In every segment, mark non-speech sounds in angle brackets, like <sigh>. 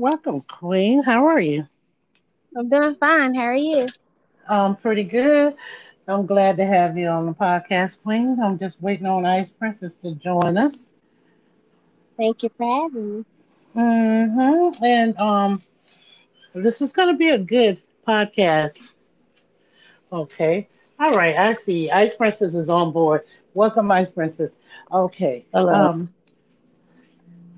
Welcome, Queen. How are you? I'm doing fine. How are you? Um, pretty good. I'm glad to have you on the podcast, Queen. I'm just waiting on Ice Princess to join us. Thank you for having me. Mm-hmm. And um, this is going to be a good podcast. Okay. All right. I see. Ice Princess is on board. Welcome, Ice Princess. Okay. Hello. Um,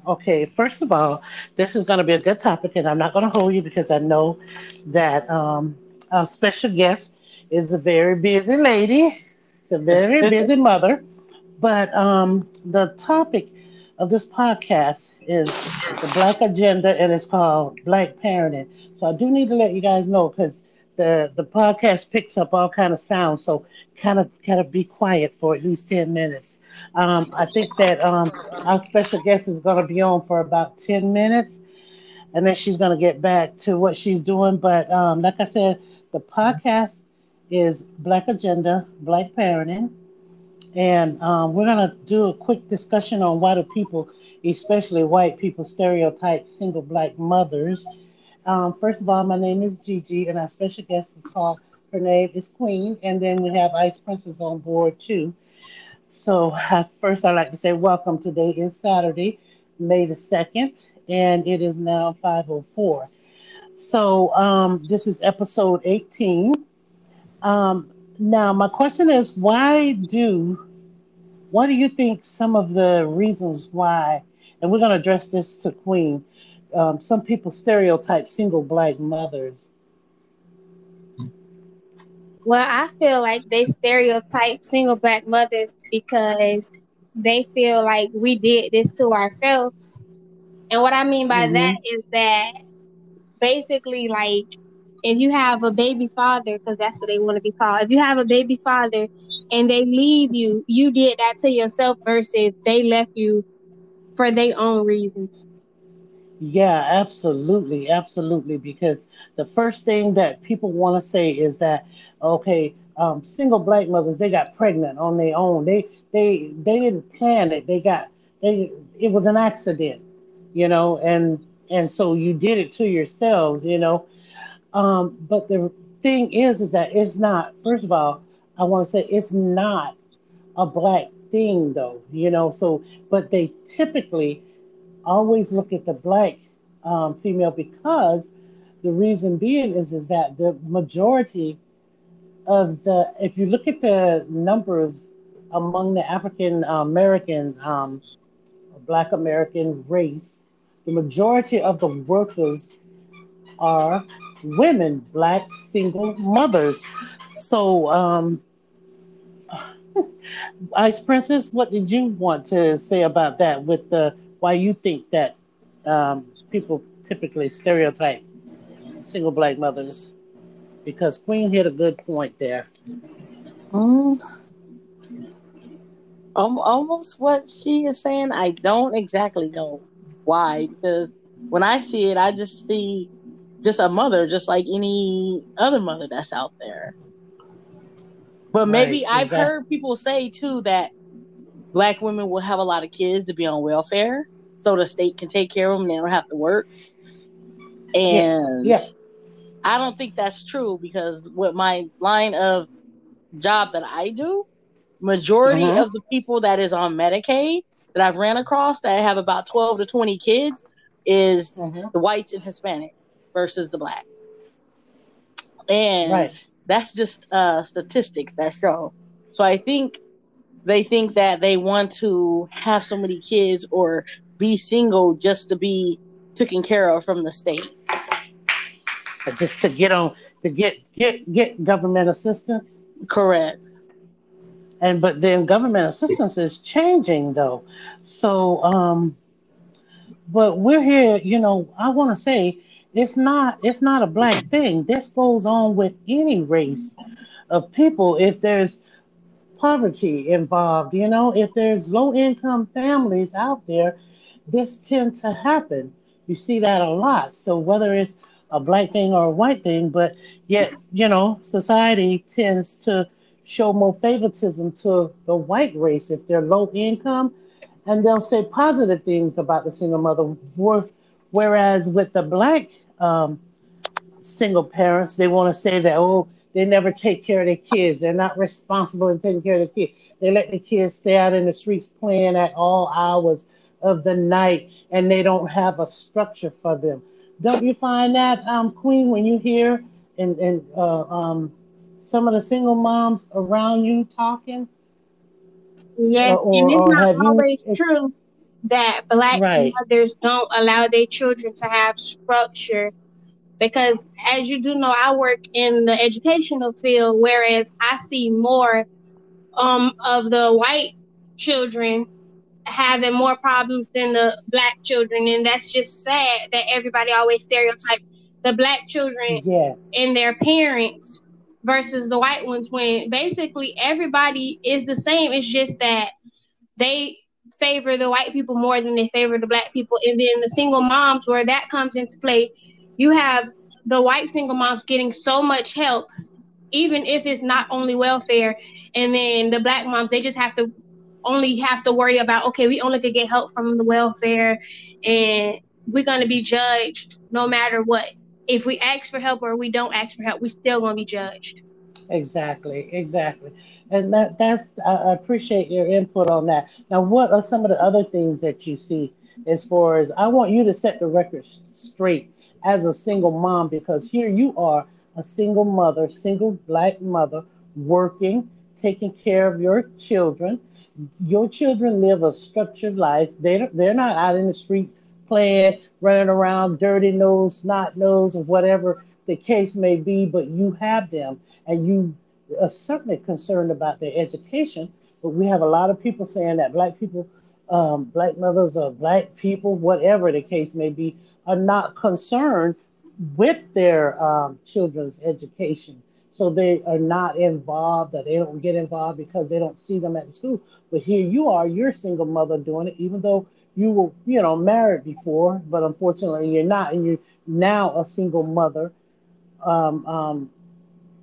okay. First of all, this is going to be a good topic, and I'm not going to hold you because I know that um, our special guest is a very busy lady, a very <laughs> busy mother. But um, the topic of this podcast is the Black Agenda, and it's called Black Parenting. So I do need to let you guys know because the the podcast picks up all kind of sounds. So kind of kind of be quiet for at least ten minutes. Um, I think that um, our special guest is going to be on for about ten minutes, and then she's going to get back to what she's doing. But um, like I said, the podcast is Black Agenda, Black Parenting. And um, we're going to do a quick discussion on why do people, especially white people, stereotype single black mothers. Um, first of all, my name is Gigi, and our special guest is called, her name is Queen. And then we have Ice Princess on board too. So, uh, first, I'd like to say welcome. Today is Saturday, May the 2nd, and it is now 5.04. So, um, this is episode 18. Um, now, my question is, why do, what do you think some of the reasons why, and we're going to address this to Queen, um, some people stereotype single black mothers. Well, I feel like they stereotype single black mothers because they feel like we did this to ourselves. And what I mean by mm-hmm. that is that basically, like, if you have a baby father, because that's what they want to be called, if you have a baby father and they leave you, you did that to yourself versus they left you for their own reasons. Yeah, absolutely, absolutely. Because the first thing that people want to say is that, okay, um, single black mothers they got pregnant on their own. They they they didn't plan it. They got they it was an accident, you know, and and so you did it to yourselves, you know. Um, but the thing is, is that it's not. First of all, I want to say it's not a black thing, though, you know. So, but they typically always look at the black um, female because the reason being is is that the majority of the if you look at the numbers among the African American um, Black American race, the majority of the workers are women, black single mothers. So, um, <laughs> Ice Princess, what did you want to say about that? With the why you think that um, people typically stereotype single black mothers? Because Queen hit a good point there. Um, almost what she is saying. I don't exactly know why because when I see it, I just see just a mother, just like any other mother that's out there. But maybe right, I've exactly. heard people say too that black women will have a lot of kids to be on welfare so the state can take care of them and they don't have to work. And yeah. I don't think that's true because with my line of job that I do, majority uh-huh. of the people that is on Medicaid that I've ran across that have about 12 to 20 kids is uh-huh. the whites and Hispanic versus the blacks. And right. that's just uh, statistics that show. So I think they think that they want to have so many kids or be single just to be taken care of from the state. Just to get on to get get get government assistance. Correct. And but then government assistance is changing though. So um but we're here, you know, I want to say it's not it's not a black thing. This goes on with any race of people. If there's poverty involved, you know, if there's low income families out there, this tends to happen. You see that a lot. So whether it's a black thing or a white thing, but yet, you know, society tends to show more favoritism to the white race if they're low income, and they'll say positive things about the single mother Whereas with the black um, single parents, they want to say that, oh, they never take care of their kids. They're not responsible in taking care of their kids. They let the kids stay out in the streets playing at all hours of the night and they don't have a structure for them. Don't you find that, um, Queen, when you hear and, and uh, um, some of the single moms around you talking? Yes, or, and it's not always you, true that black right. mothers don't allow their children to have structure because as you do know i work in the educational field whereas i see more um, of the white children having more problems than the black children and that's just sad that everybody always stereotype the black children yes. and their parents versus the white ones when basically everybody is the same it's just that they favor the white people more than they favor the black people. And then the single moms, where that comes into play, you have the white single moms getting so much help, even if it's not only welfare. And then the black moms, they just have to only have to worry about, okay, we only could get help from the welfare and we're going to be judged no matter what. If we ask for help or we don't ask for help, we still to be judged. Exactly, exactly and that that's I appreciate your input on that. Now, what are some of the other things that you see as far as I want you to set the record straight as a single mom because here you are a single mother, single black mother working, taking care of your children. Your children live a structured life. They they're not out in the streets playing, running around, dirty nose, snot nose, or whatever the case may be. But you have them, and you are certainly concerned about their education, but we have a lot of people saying that black people, um, black mothers or black people, whatever the case may be, are not concerned with their um, children's education. So they are not involved, or they don't get involved because they don't see them at the school. But here you are, you're a single mother doing it, even though you were, you know, married before, but unfortunately you're not, and you're now a single mother. Um, um,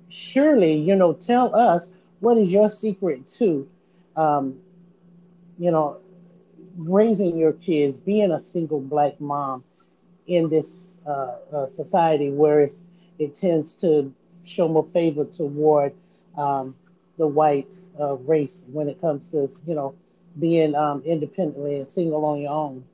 surely, you know, tell us what is your secret to, um, you know, raising your kids, being a single black mom in this uh, uh, society where it's, it tends to show more favor toward um, the white uh, race when it comes to, you know, being um, independently and single on your own.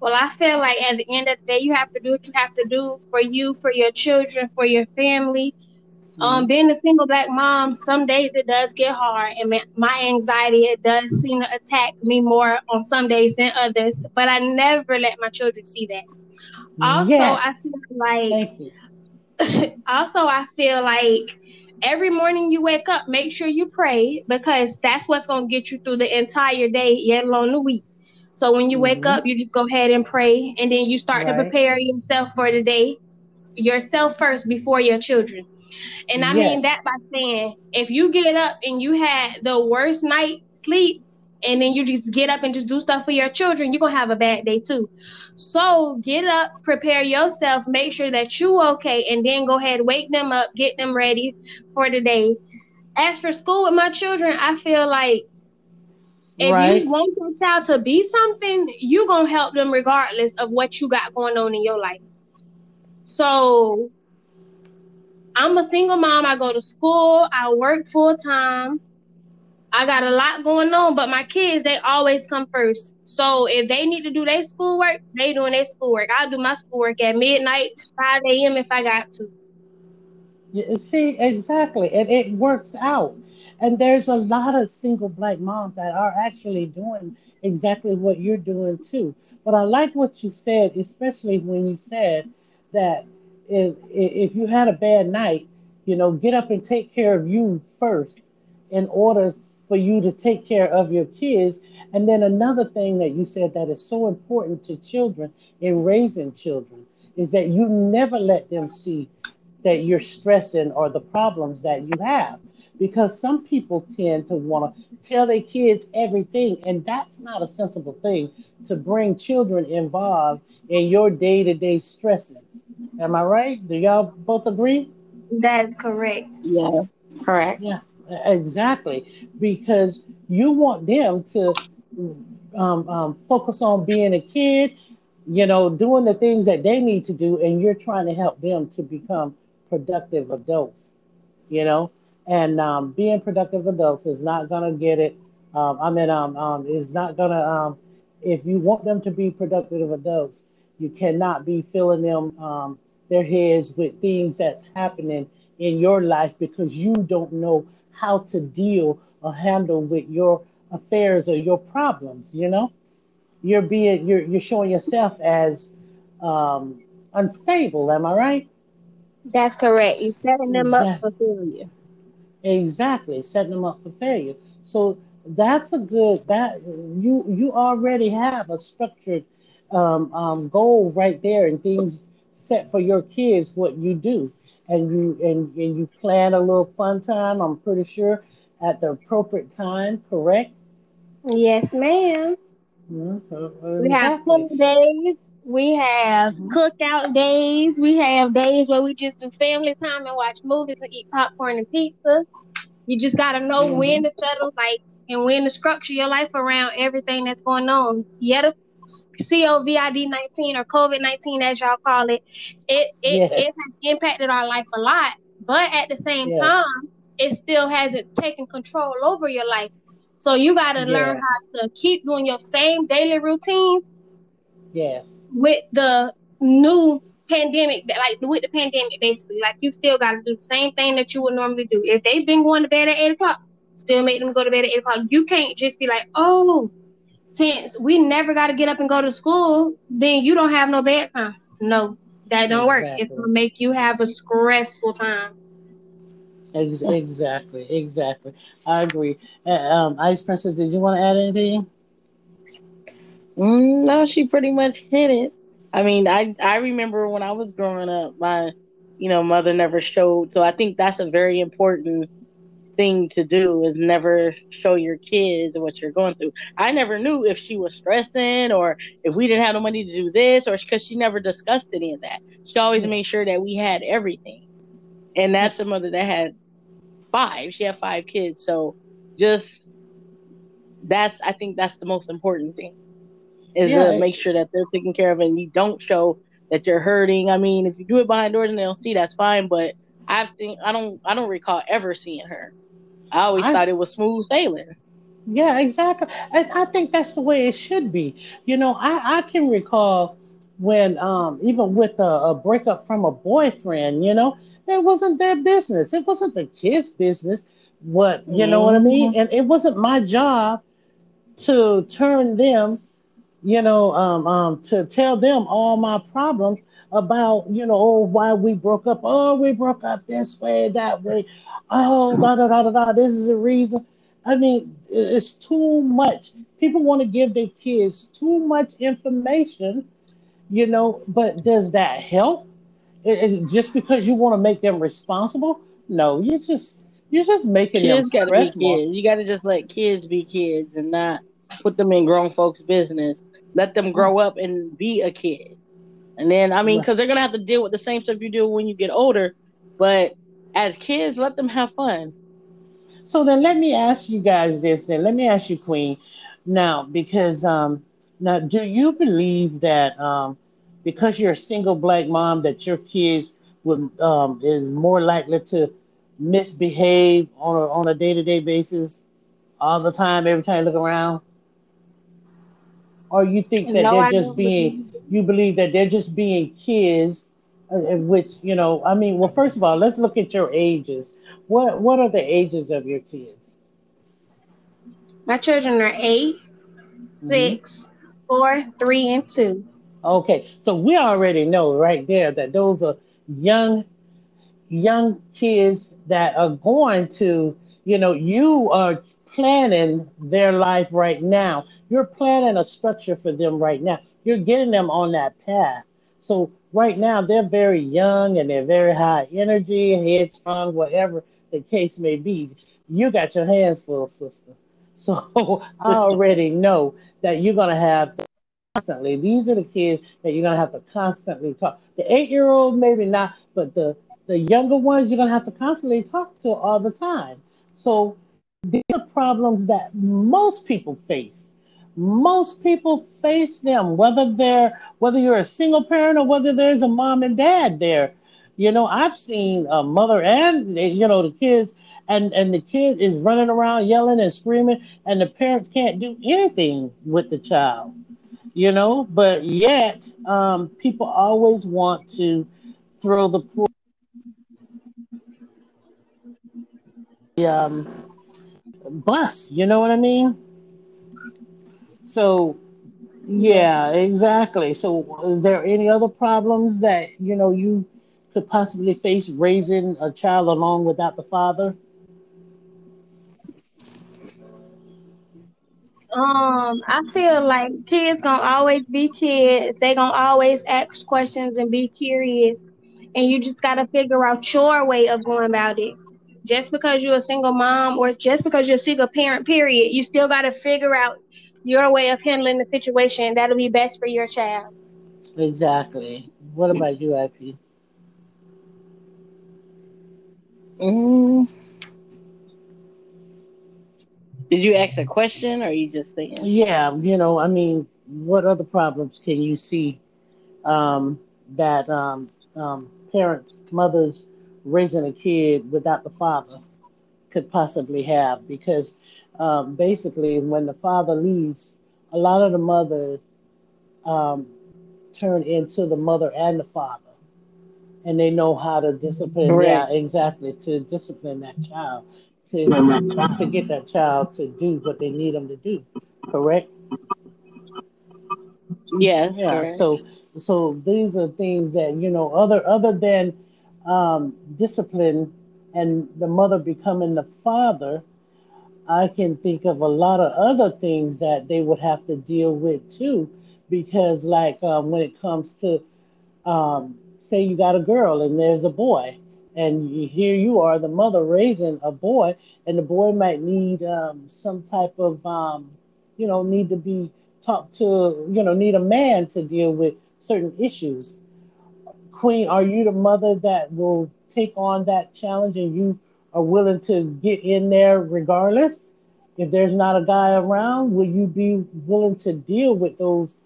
Well, I feel like at the end of the day, you have to do what you have to do for you, for your children, for your family. Um, mm-hmm. Um, being a single black mom, some days it does get hard, and my anxiety it does seem to attack me more on some days than others. But I never let my children see that. Also, yes. I feel like. <laughs> also, I feel like every morning you wake up, make sure you pray because that's what's gonna get you through the entire day, yet alone the week. So when you wake mm-hmm. up, you just go ahead and pray, and then you start right. to prepare yourself for the day, yourself first before your children. And I yes. mean that by saying, if you get up and you had the worst night sleep, and then you just get up and just do stuff for your children, you're gonna have a bad day too. So get up, prepare yourself, make sure that you okay, and then go ahead, wake them up, get them ready for the day. As for school with my children, I feel like if right. you want your child to be something, you're gonna help them regardless of what you got going on in your life. So I'm a single mom. I go to school, I work full time. I got a lot going on, but my kids, they always come first. So if they need to do their schoolwork, they doing their schoolwork. I'll do my schoolwork at midnight, 5 a.m. if I got to. See, exactly. And it works out. And there's a lot of single black moms that are actually doing exactly what you're doing too. But I like what you said, especially when you said that if, if you had a bad night, you know, get up and take care of you first in order for you to take care of your kids. And then another thing that you said that is so important to children in raising children is that you never let them see that you're stressing or the problems that you have because some people tend to want to tell their kids everything, and that's not a sensible thing to bring children involved in your day to day stresses. Am I right? Do y'all both agree? That's correct. Yeah, correct. Yeah, exactly. Because you want them to um, um, focus on being a kid, you know, doing the things that they need to do, and you're trying to help them to become productive adults, you know. And um, being productive adults is not gonna get it. Um, I mean, um, um, is not gonna. Um, if you want them to be productive adults, you cannot be filling them their heads with things that's happening in your life because you don't know how to deal or handle with your affairs or your problems. You know, you're being you're you're showing yourself as um, unstable. Am I right? That's correct. You're setting them exactly. up for failure. Exactly, setting them up for failure. So that's a good that you you already have a structured um, um, goal right there and things set for your kids what you do and you and, and you plan a little fun time i'm pretty sure at the appropriate time correct? Yes madam mm-hmm. we have fun days. We have mm-hmm. cookout days. We have days where we just do family time and watch movies and eat popcorn and pizza. You just got to know mm-hmm. when to settle like and when to structure your life around everything that's going on. Yeah COVID 19 or COVID 19, as y'all call it, it, it, yes. it has impacted our life a lot. But at the same yes. time, it still hasn't taken control over your life. So you got to yes. learn how to keep doing your same daily routines. Yes. With the new pandemic, like with the pandemic, basically, like you still got to do the same thing that you would normally do. If they've been going to bed at eight o'clock, still make them go to bed at eight o'clock. You can't just be like, oh, since we never got to get up and go to school, then you don't have no bedtime. No, that don't exactly. work. It's gonna make you have a stressful time. Exactly, exactly. I agree. Uh, um, Ice Princess, did you want to add anything? Mm, no, she pretty much hit it. I mean, I I remember when I was growing up, my you know mother never showed. So I think that's a very important thing to do is never show your kids what you're going through. I never knew if she was stressing or if we didn't have the money to do this or because she never discussed any of that. She always made sure that we had everything. And that's a mother that had five. She had five kids. So just that's I think that's the most important thing. Is yeah. to make sure that they're taken care of and you don't show that you're hurting. I mean, if you do it behind doors and they don't see, that's fine. But I think I don't I don't recall ever seeing her I always I, thought it was smooth sailing. Yeah, exactly. I, I think that's the way it should be. You know, I, I can recall when um even with a, a breakup from a boyfriend, you know, it wasn't their business. It wasn't the kid's business. What you mm-hmm. know what I mean? Mm-hmm. And it wasn't my job to turn them, you know, um, um, to tell them all my problems about, you know, oh, why we broke up. Oh, we broke up this way, that way oh, da da da da da. This is the reason. I mean, it's too much. People want to give their kids too much information, you know. But does that help? It, it, just because you want to make them responsible? No, you just you're just making kids them gotta be kids. You got to just let kids be kids and not put them in grown folks' business. Let them grow up and be a kid. And then, I mean, because they're gonna have to deal with the same stuff you do when you get older. But as kids, let them have fun. So then let me ask you guys this then. Let me ask you, Queen, now, because um now do you believe that um because you're a single black mom that your kids would um is more likely to misbehave on a on a day-to-day basis all the time, every time you look around? Or you think that no, they're just being believe. You believe that they're just being kids which you know i mean well first of all let's look at your ages. What what are the ages of your kids? My children are 8 mm-hmm. 6 4 3 and 2 okay so we already know right there that those are young young kids that are going to you know you are planning their life right now. You're planning a structure for them right now you're getting them on that path so right now they're very young and they're very high energy, headstrong, whatever the case may be. You got your hands full, sister. <laughs> So I already know that you're gonna have constantly. These are the kids that you're gonna have to constantly talk. The eight-year-old maybe not, but the the younger ones you're gonna have to constantly talk to all the time. So these are problems that most people face Most people face them, whether they're whether you're a single parent or whether there's a mom and dad there. You know, I've seen a mother and you know the kids and and the kid is running around yelling and screaming and the parents can't do anything with the child you know? But yet um, people always want to throw the poor um, bus you know what i mean so yeah exactly so is there any other problems that you know you could possibly face raising a child along without the father Um, I feel like kids gonna always be kids. They gonna always ask questions and be curious, and you just gotta figure out your way of going about it. Just because you're a single mom or just because you're a single parent, period, you still gotta figure out your way of handling the situation that'll be best for your child. Exactly. What about you, IP? Mm, did you ask a question or are you just saying? Yeah, you know, I mean, what other problems can you see um, that um, um, parents, mothers raising a kid without the father could possibly have? Because um, basically, when the father leaves, a lot of the mothers um, turn into the mother and the father. And they know how to discipline, Correct. yeah, exactly, to discipline that child to to get that child to do what they need them to do. Correct? Yeah. Yeah. Correct. So so these are things that you know other other than um, discipline and the mother becoming the father. I can think of a lot of other things that they would have to deal with too, because like um, when it comes to um, say you got a girl and there's a boy, and here you are, the mother raising a boy, and the boy might need um, some type of, um, you know, need to be talked to, you know, need a man to deal with certain issues. Queen, are you the mother that will take on that challenge and you are willing to get in there regardless? If there's not a guy around, will you be willing to deal with those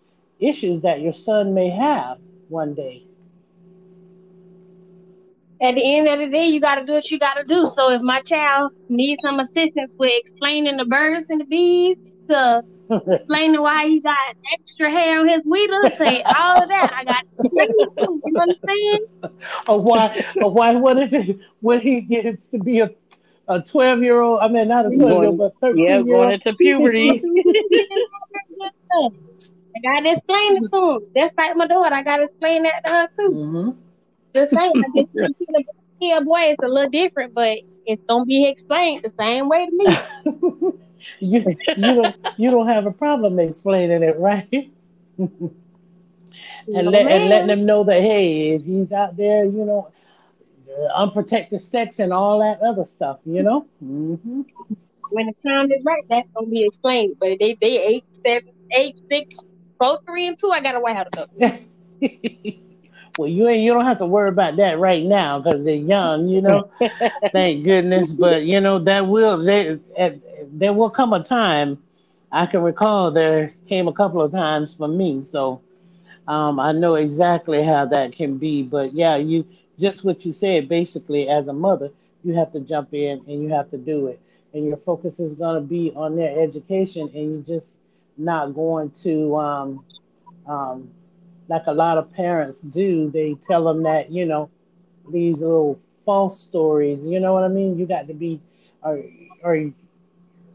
issues that your son may have one day? at the end of the day, you got to do what you got to do. So if my child needs some assistance with explaining the birds and the bees, to explaining why he got extra hair on his weeder, to all of that, I got to You understand? Or why? Or why? What if it, when he gets to be a a twelve year old? I mean, not a twelve year old, but thirteen yeah, year old. going into puberty. <laughs> I gotta explain it to him. That's like my daughter. I gotta explain that to her too. Mm-hmm. The same. Like, yeah, boy, it's a little different, but it's gonna be explained the same way to me. <laughs> you you don't you don't have a problem explaining it, right? <laughs> and no, let and letting them know that hey, if he's out there, you know, unprotected sex and all that other stuff, you know. Mm-hmm. When the time is right, that's gonna be explained. But they they eight seven eight six both three and two. I got a white house. <laughs> Well, you ain't you don't have to worry about that right now because they're young, you know. <laughs> Thank goodness, but you know that will they, there will come a time. I can recall there came a couple of times for me, so um, I know exactly how that can be. But yeah, you just what you said. Basically, as a mother, you have to jump in and you have to do it, and your focus is going to be on their education, and you're just not going to um, um, like a lot of parents do, they tell them that, you know, these little false stories, you know what I mean? You got to be, are, are,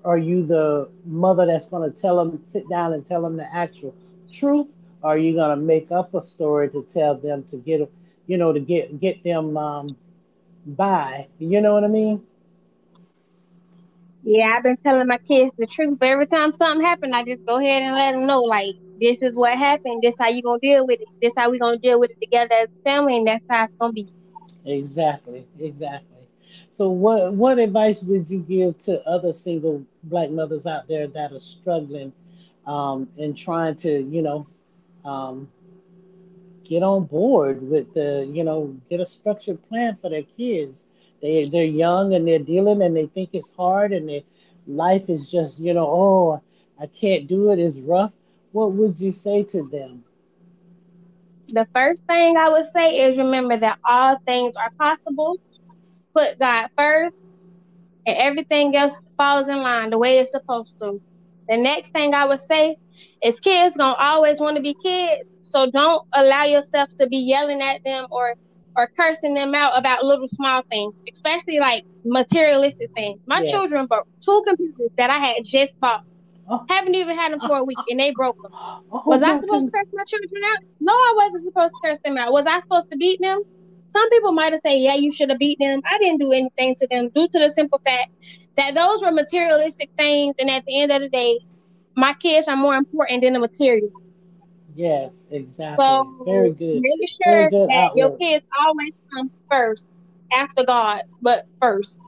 are you the mother that's going to tell them, sit down and tell them the actual truth? Or are you going to make up a story to tell them to get, you know, to get, get them um, by? You know what I mean? Yeah, I've been telling my kids the truth. But every time something happened, I just go ahead and let them know, like, this is what happened. This how you gonna deal with it. This how we gonna deal with it together as a family, and that's how it's gonna be. Exactly, exactly. So, what what advice would you give to other single black mothers out there that are struggling um, and trying to, you know, um, get on board with the, you know, get a structured plan for their kids? They they're young and they're dealing and they think it's hard and their life is just, you know, oh, I can't do it, it's rough, what would you say to them? The first thing I would say is remember that all things are possible. Put God first, and everything else falls in line the way it's supposed to. The next thing I would say is kids gonna always want to be kids, so don't allow yourself to be yelling at them or or cursing them out about little small things, especially like materialistic things. My children bought two computers that I had just bought. Oh. Haven't even had them for a week and they broke them. Oh, <gasps> was I supposed to curse my children out? No, I wasn't supposed to curse them out. Was I supposed to beat them? Some people might have said, yeah, you should have beat them. I didn't do anything to them due to the simple fact that those were materialistic things. And at the end of the day, my kids are more important than the material. Yes, exactly. So Very good. Make sure good that outlook. your kids always come first after God, but 1st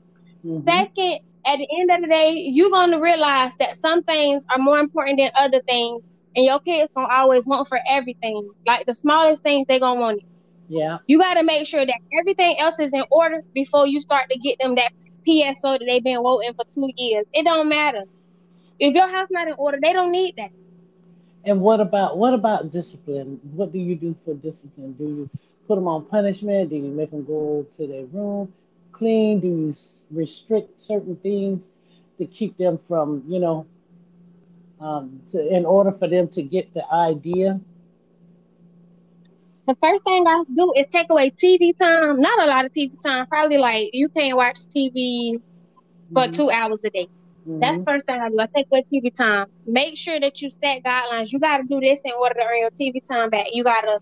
mm-hmm. Second, at the end of the day, you're gonna realize that some things are more important than other things, and your kids gonna always want for everything. Like the smallest things, they gonna want it. Yeah. You gotta make sure that everything else is in order before you start to get them that PSO that they've been waiting for two years. It don't matter. If your house not in order, they don't need that. And what about what about discipline? What do you do for discipline? Do you put them on punishment? Do you make them go to their room, clean? Do you restrict certain things to keep them from, you know, um, to, in order for them to get the idea? The first thing I do is take away TV time. Not a lot of TV time. Probably like you can't watch TV for mm-hmm. two hours a day. Mm-hmm. That's the first thing I do. I take away TV time. Make sure that you set guidelines. You got to do this in order to earn your TV time back. You got to,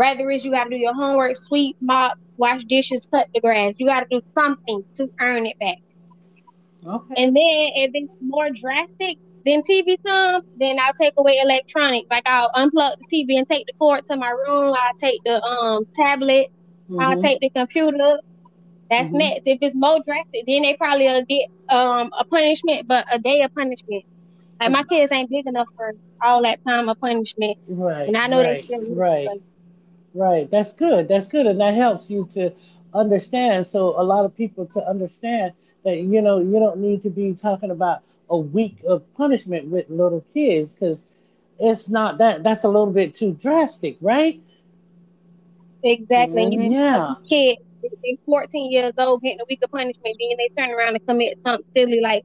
whether it's you got to do your homework, sweep, mop, wash dishes, cut the grass. You got to do something to earn it back. Okay. And then if it's more drastic than TV time, then I'll take away electronics. Like I'll unplug the TV and take the cord to my room. I'll take the um tablet. Mm-hmm. I'll take the computer. That's mm-hmm. next. If it's more drastic, then they probably will get um a punishment, but a day of punishment. Like my kids ain't big enough for all that time of punishment. Right. And I know right, they still right. Right. That's good. That's good. And that helps you to understand. So a lot of people to understand that you know you don't need to be talking about a week of punishment with little kids because it's not that that's a little bit too drastic, right? Exactly. Mm-hmm. Yeah. Kid they 14 years old getting a week of punishment, then they turn around and commit something silly like,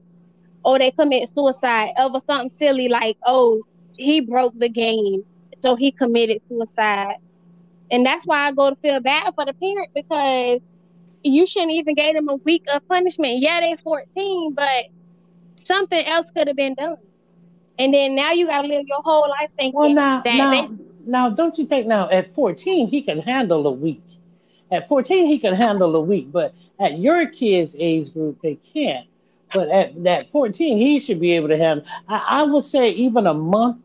oh, they commit suicide over something silly like, oh, he broke the game, so he committed suicide. And that's why I go to feel bad for the parent because you shouldn't even give them a week of punishment. Yeah, they're 14, but something else could have been done. And then now you got to live your whole life thinking well, now, that now, they... now, don't you think now at 14 he can handle a week? At 14, he can handle a week, but at your kid's age group, they can't. But at that 14, he should be able to have, I, I would say, even a month,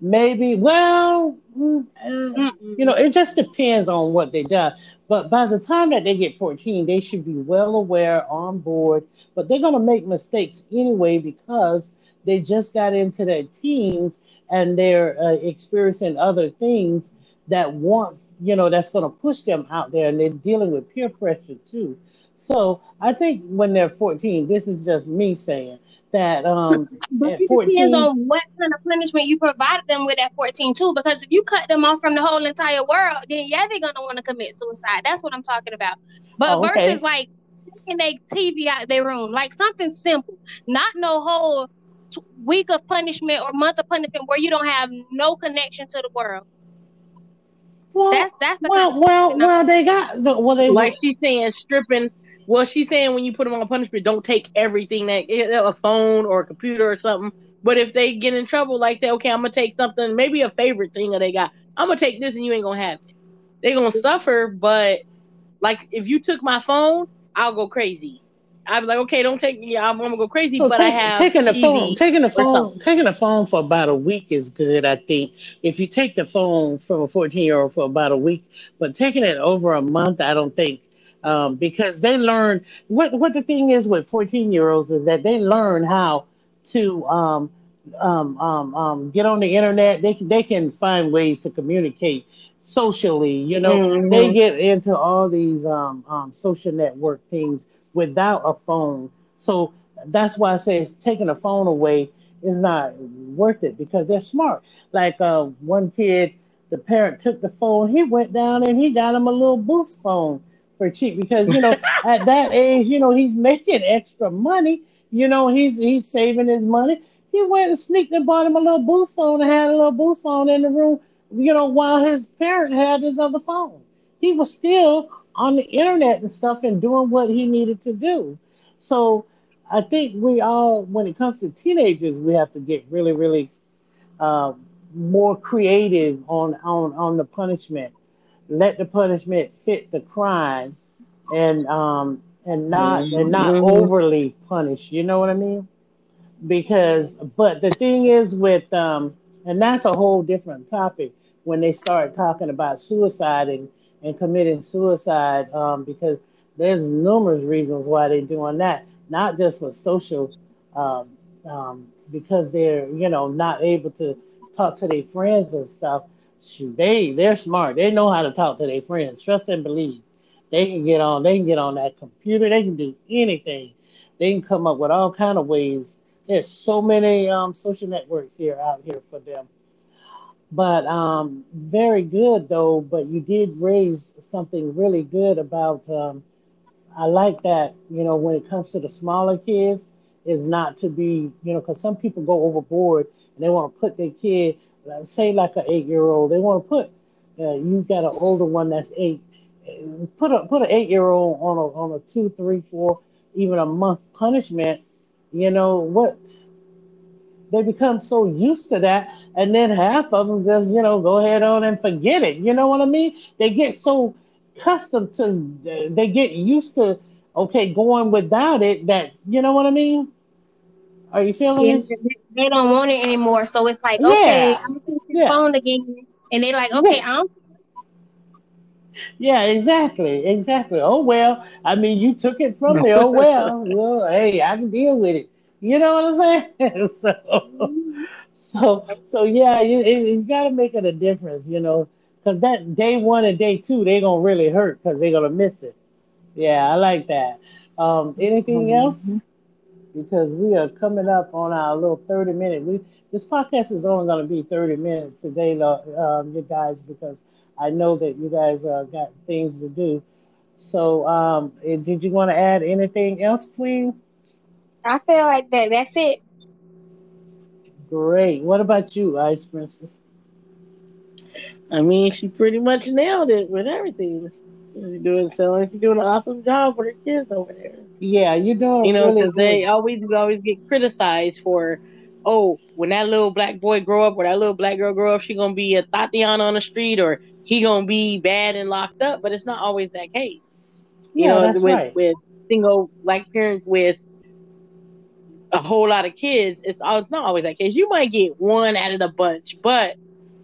maybe. Well, mm, uh, you know, it just depends on what they done. But by the time that they get 14, they should be well aware, on board. But they're going to make mistakes anyway because they just got into their teens and they're uh, experiencing other things that wants, you know, that's going to push them out there and they're dealing with peer pressure too. So I think when they're 14, this is just me saying that um but it 14, depends on what kind of punishment you provide them with at 14 too because if you cut them off from the whole entire world then yeah they're gonna want to commit suicide that's what i'm talking about but oh, okay. versus like taking their tv out their room like something simple not no whole week of punishment or month of punishment where you don't have no connection to the world well, that's that's the well, well, well. They got the, well. They like she's saying stripping. Well, she's saying when you put them on punishment, don't take everything that eh, eh, a phone or a computer or something. But if they get in trouble, like say, okay, I'm gonna take something, maybe a favorite thing that they got. I'm gonna take this, and you ain't gonna have it. They're gonna suffer, but like if you took my phone, I'll go crazy. I was like, okay, don't take me. I'm, gonna go crazy, so but take, I have taking the TV phone, taking the phone, taking the phone for about a week is good. I think if you take the phone from a 14 year old for about a week, but taking it over a month, I don't think. Um, because they learn what what the thing is with 14 year olds is that they learn how to um, um, um, um, get on the internet. They can, they can find ways to communicate socially. You know, mm-hmm. they get into all these um, um, social network things without a phone. So that's why I say it's taking a phone away is not worth it because they're smart. Like uh, one kid, the parent took the phone, he went down and he got him a little boost phone for cheap because you know <laughs> at that age, you know he's making extra money. You know he's he's saving his money. He went and sneaked and bought him a little boost phone and had a little boost phone in the room. You know while his parent had his other phone, he was still on the internet and stuff and doing what he needed to do. So I think we all, when it comes to teenagers, we have to get really, really uh, more creative on, on on the punishment. Let the punishment fit the crime, and um, and not mm-hmm. and not mm-hmm. overly punish. You know what I mean? Because, but the thing is with um, and that's a whole different topic when they start talking about suicide and and committing suicide um, because there's numerous reasons why they're doing that not just for social, um, um, because they're you know not able to talk to their friends and stuff. They they're smart. They know how to talk to their friends. Trust and believe. They can get on. They can get on that computer. They can do anything. They can come up with all kind of ways. There's so many um, social networks here out here for them. But um, very good though. But you did raise something really good about um, I like that, you know, when it comes to the smaller kids, is not to be, you know, because some people go overboard and they want to put their kid, say like an eight year old, they want to put, uh, you got an older one that's eight, put a put an eight year old on a on a two, three, four, even a month punishment. You know what? They become so used to that, and then half of them just you know go ahead on and forget it. You know what I mean? They get so accustomed to they get used to okay going without it that you know what I mean? Are you feeling yeah, it? They don't want it anymore. So it's like, okay, yeah. I'm gonna yeah. phone again. And they're like, okay, yeah. I'm yeah, exactly, exactly. Oh well, I mean, you took it from me. Oh well, <laughs> well, hey, I can deal with it. You know what I'm saying? <laughs> so, so, so yeah, you, you got to make it a difference. You know, because that day one and day two they gonna really hurt because they're gonna miss it. Yeah, I like that. Um, anything mm-hmm. else? Because we are coming up on our little thirty minute. We this podcast is only gonna be thirty minutes today, um, you guys, because I know that you guys uh, got things to do. So, um, eh, did you want to add anything else, Queen? I feel like that. That's it. Great. What about you, Ice Princess? I mean, she pretty much nailed it with everything. She's doing selling. She's doing an awesome job for her kids over there. Yeah, you're doing. You know, really they always always get criticized for, oh, when that little black boy grow up or that little black girl grow up, she gonna be a Tatiana on the street or he gonna be bad and locked up. But it's not always that case. You yeah, know, that's with right. with single black parents with a whole lot of kids, it's all it's not always that case. You might get one out of the bunch, but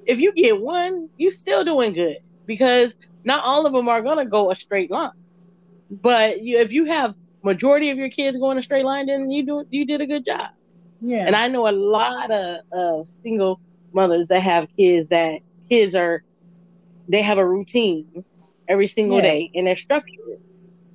if you get one, you're still doing good because not all of them are gonna go a straight line. But you, if you have majority of your kids going a straight line, then you do you did a good job. Yeah. And I know a lot of, of single mothers that have kids that kids are they have a routine every single yes. day and they're structured.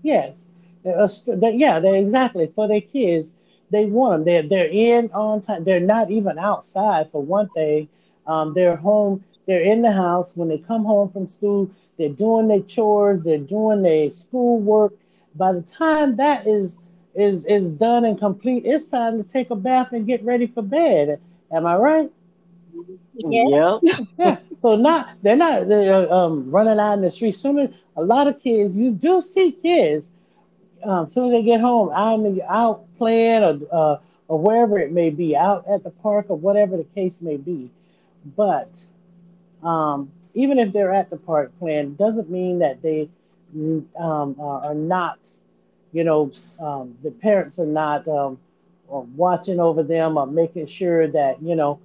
Yes. Uh, yeah, they exactly for their kids. They want them. They're they're in on time. They're not even outside for one thing um, they're home, they're in the house. When they come home from school, they're doing their chores, they're doing their schoolwork. By the time that is is is done and complete, it's time to take a bath and get ready for bed. Am I right? Yeah. yeah. So not they're not they're, um, running out in the street. Soon as a lot of kids, you do see kids. Um, as soon as they get home, out out playing or uh, or wherever it may be, out at the park or whatever the case may be. But um, even if they're at the park playing, doesn't mean that they um, are not, you know, um, the parents are not um, watching over them or making sure that, you know,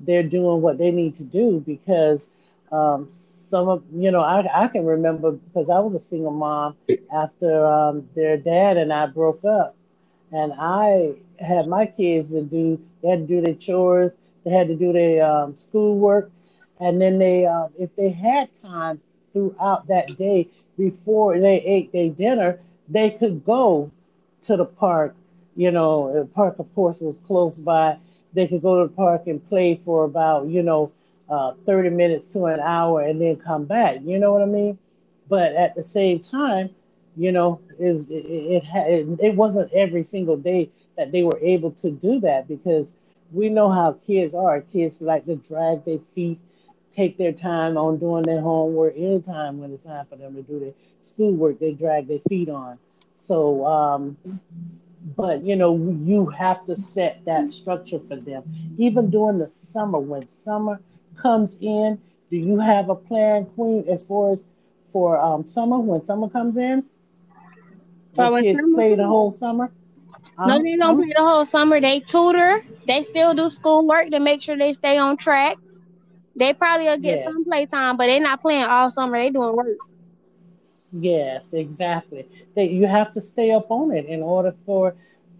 they're doing what they need to do because um, some of, you know, I, I can remember because I was a single mom after um, their dad and I broke up. And I had my kids to do, they had to do their chores they had to do their um, schoolwork, and then they, uh, if they had time throughout that day before they ate their dinner, they could go to the park. You know, the park, of course, was close by. they could go to the park and play for about, you know, uh, 30 minutes to an hour and then come back. You know what I mean? But at the same time, you know, is it, it, it, it wasn't every single day that they were able to do that because we know how kids are. Kids like to drag their feet, take their time on doing their homework. Anytime when it's time for them to do their schoolwork, they drag their feet on. So, um, but you know, you have to set that structure for them. Even during the summer, when summer comes in, do you have a plan, Queen, as far as for um, summer when summer comes in? When kids play the whole summer. No, um, they don't play the whole summer. They tutor. They still do schoolwork to make sure they stay on track. They probably will get yes. some playtime, but they're not playing all summer. They doing work. Yes, exactly. That you have to stay up on it in order for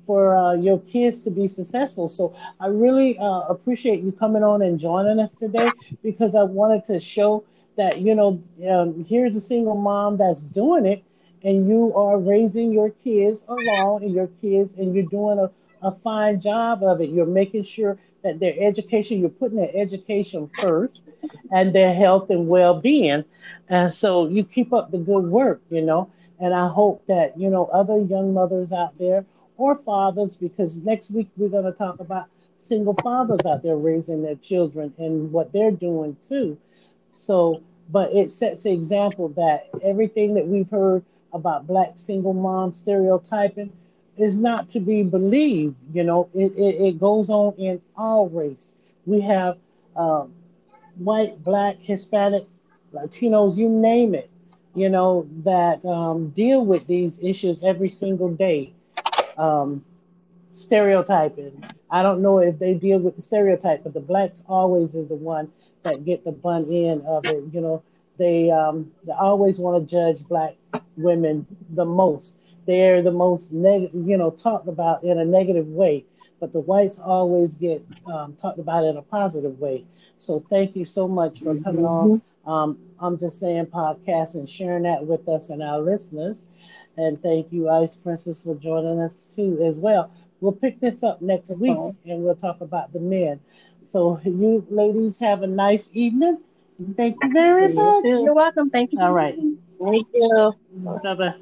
for uh, your kids to be successful. So I really uh, appreciate you coming on and joining us today because I wanted to show that you know um, here's a single mom that's doing it, and you are raising your kids along, and your kids, and you're doing a, a fine job of it. You're making sure Uh, their education, you're putting their education first, and their health and well-being. And so you keep up the good work, you know. And I hope that you know other young mothers out there or fathers, because next week we're going to talk about single fathers out there raising their children and what they're doing too. So, but it sets the example that everything that we've heard about black single mom stereotyping is not to be believed. You know, it, it, it goes on in all race. We have um, white, black, Hispanic, Latinos, you name it, you know, that um, deal with these issues every single day um, stereotyping. I don't know if they deal with the stereotype, but the blacks always is the one that get the bun end of it. You know, they um, they always want to judge black women the most. They're the most negative, you know, talked about in a negative way. But the whites always get um, talked about in a positive way. So thank you so much for coming on. Mm-hmm. Um, I'm just saying podcast and sharing that with us and our listeners. And thank you, Ice Princess, for joining us too as well. We'll pick this up next week and we'll talk about the men. So you ladies have a nice evening. Thank you very much. You're welcome. Thank you. All right. Thank you. Bye bye.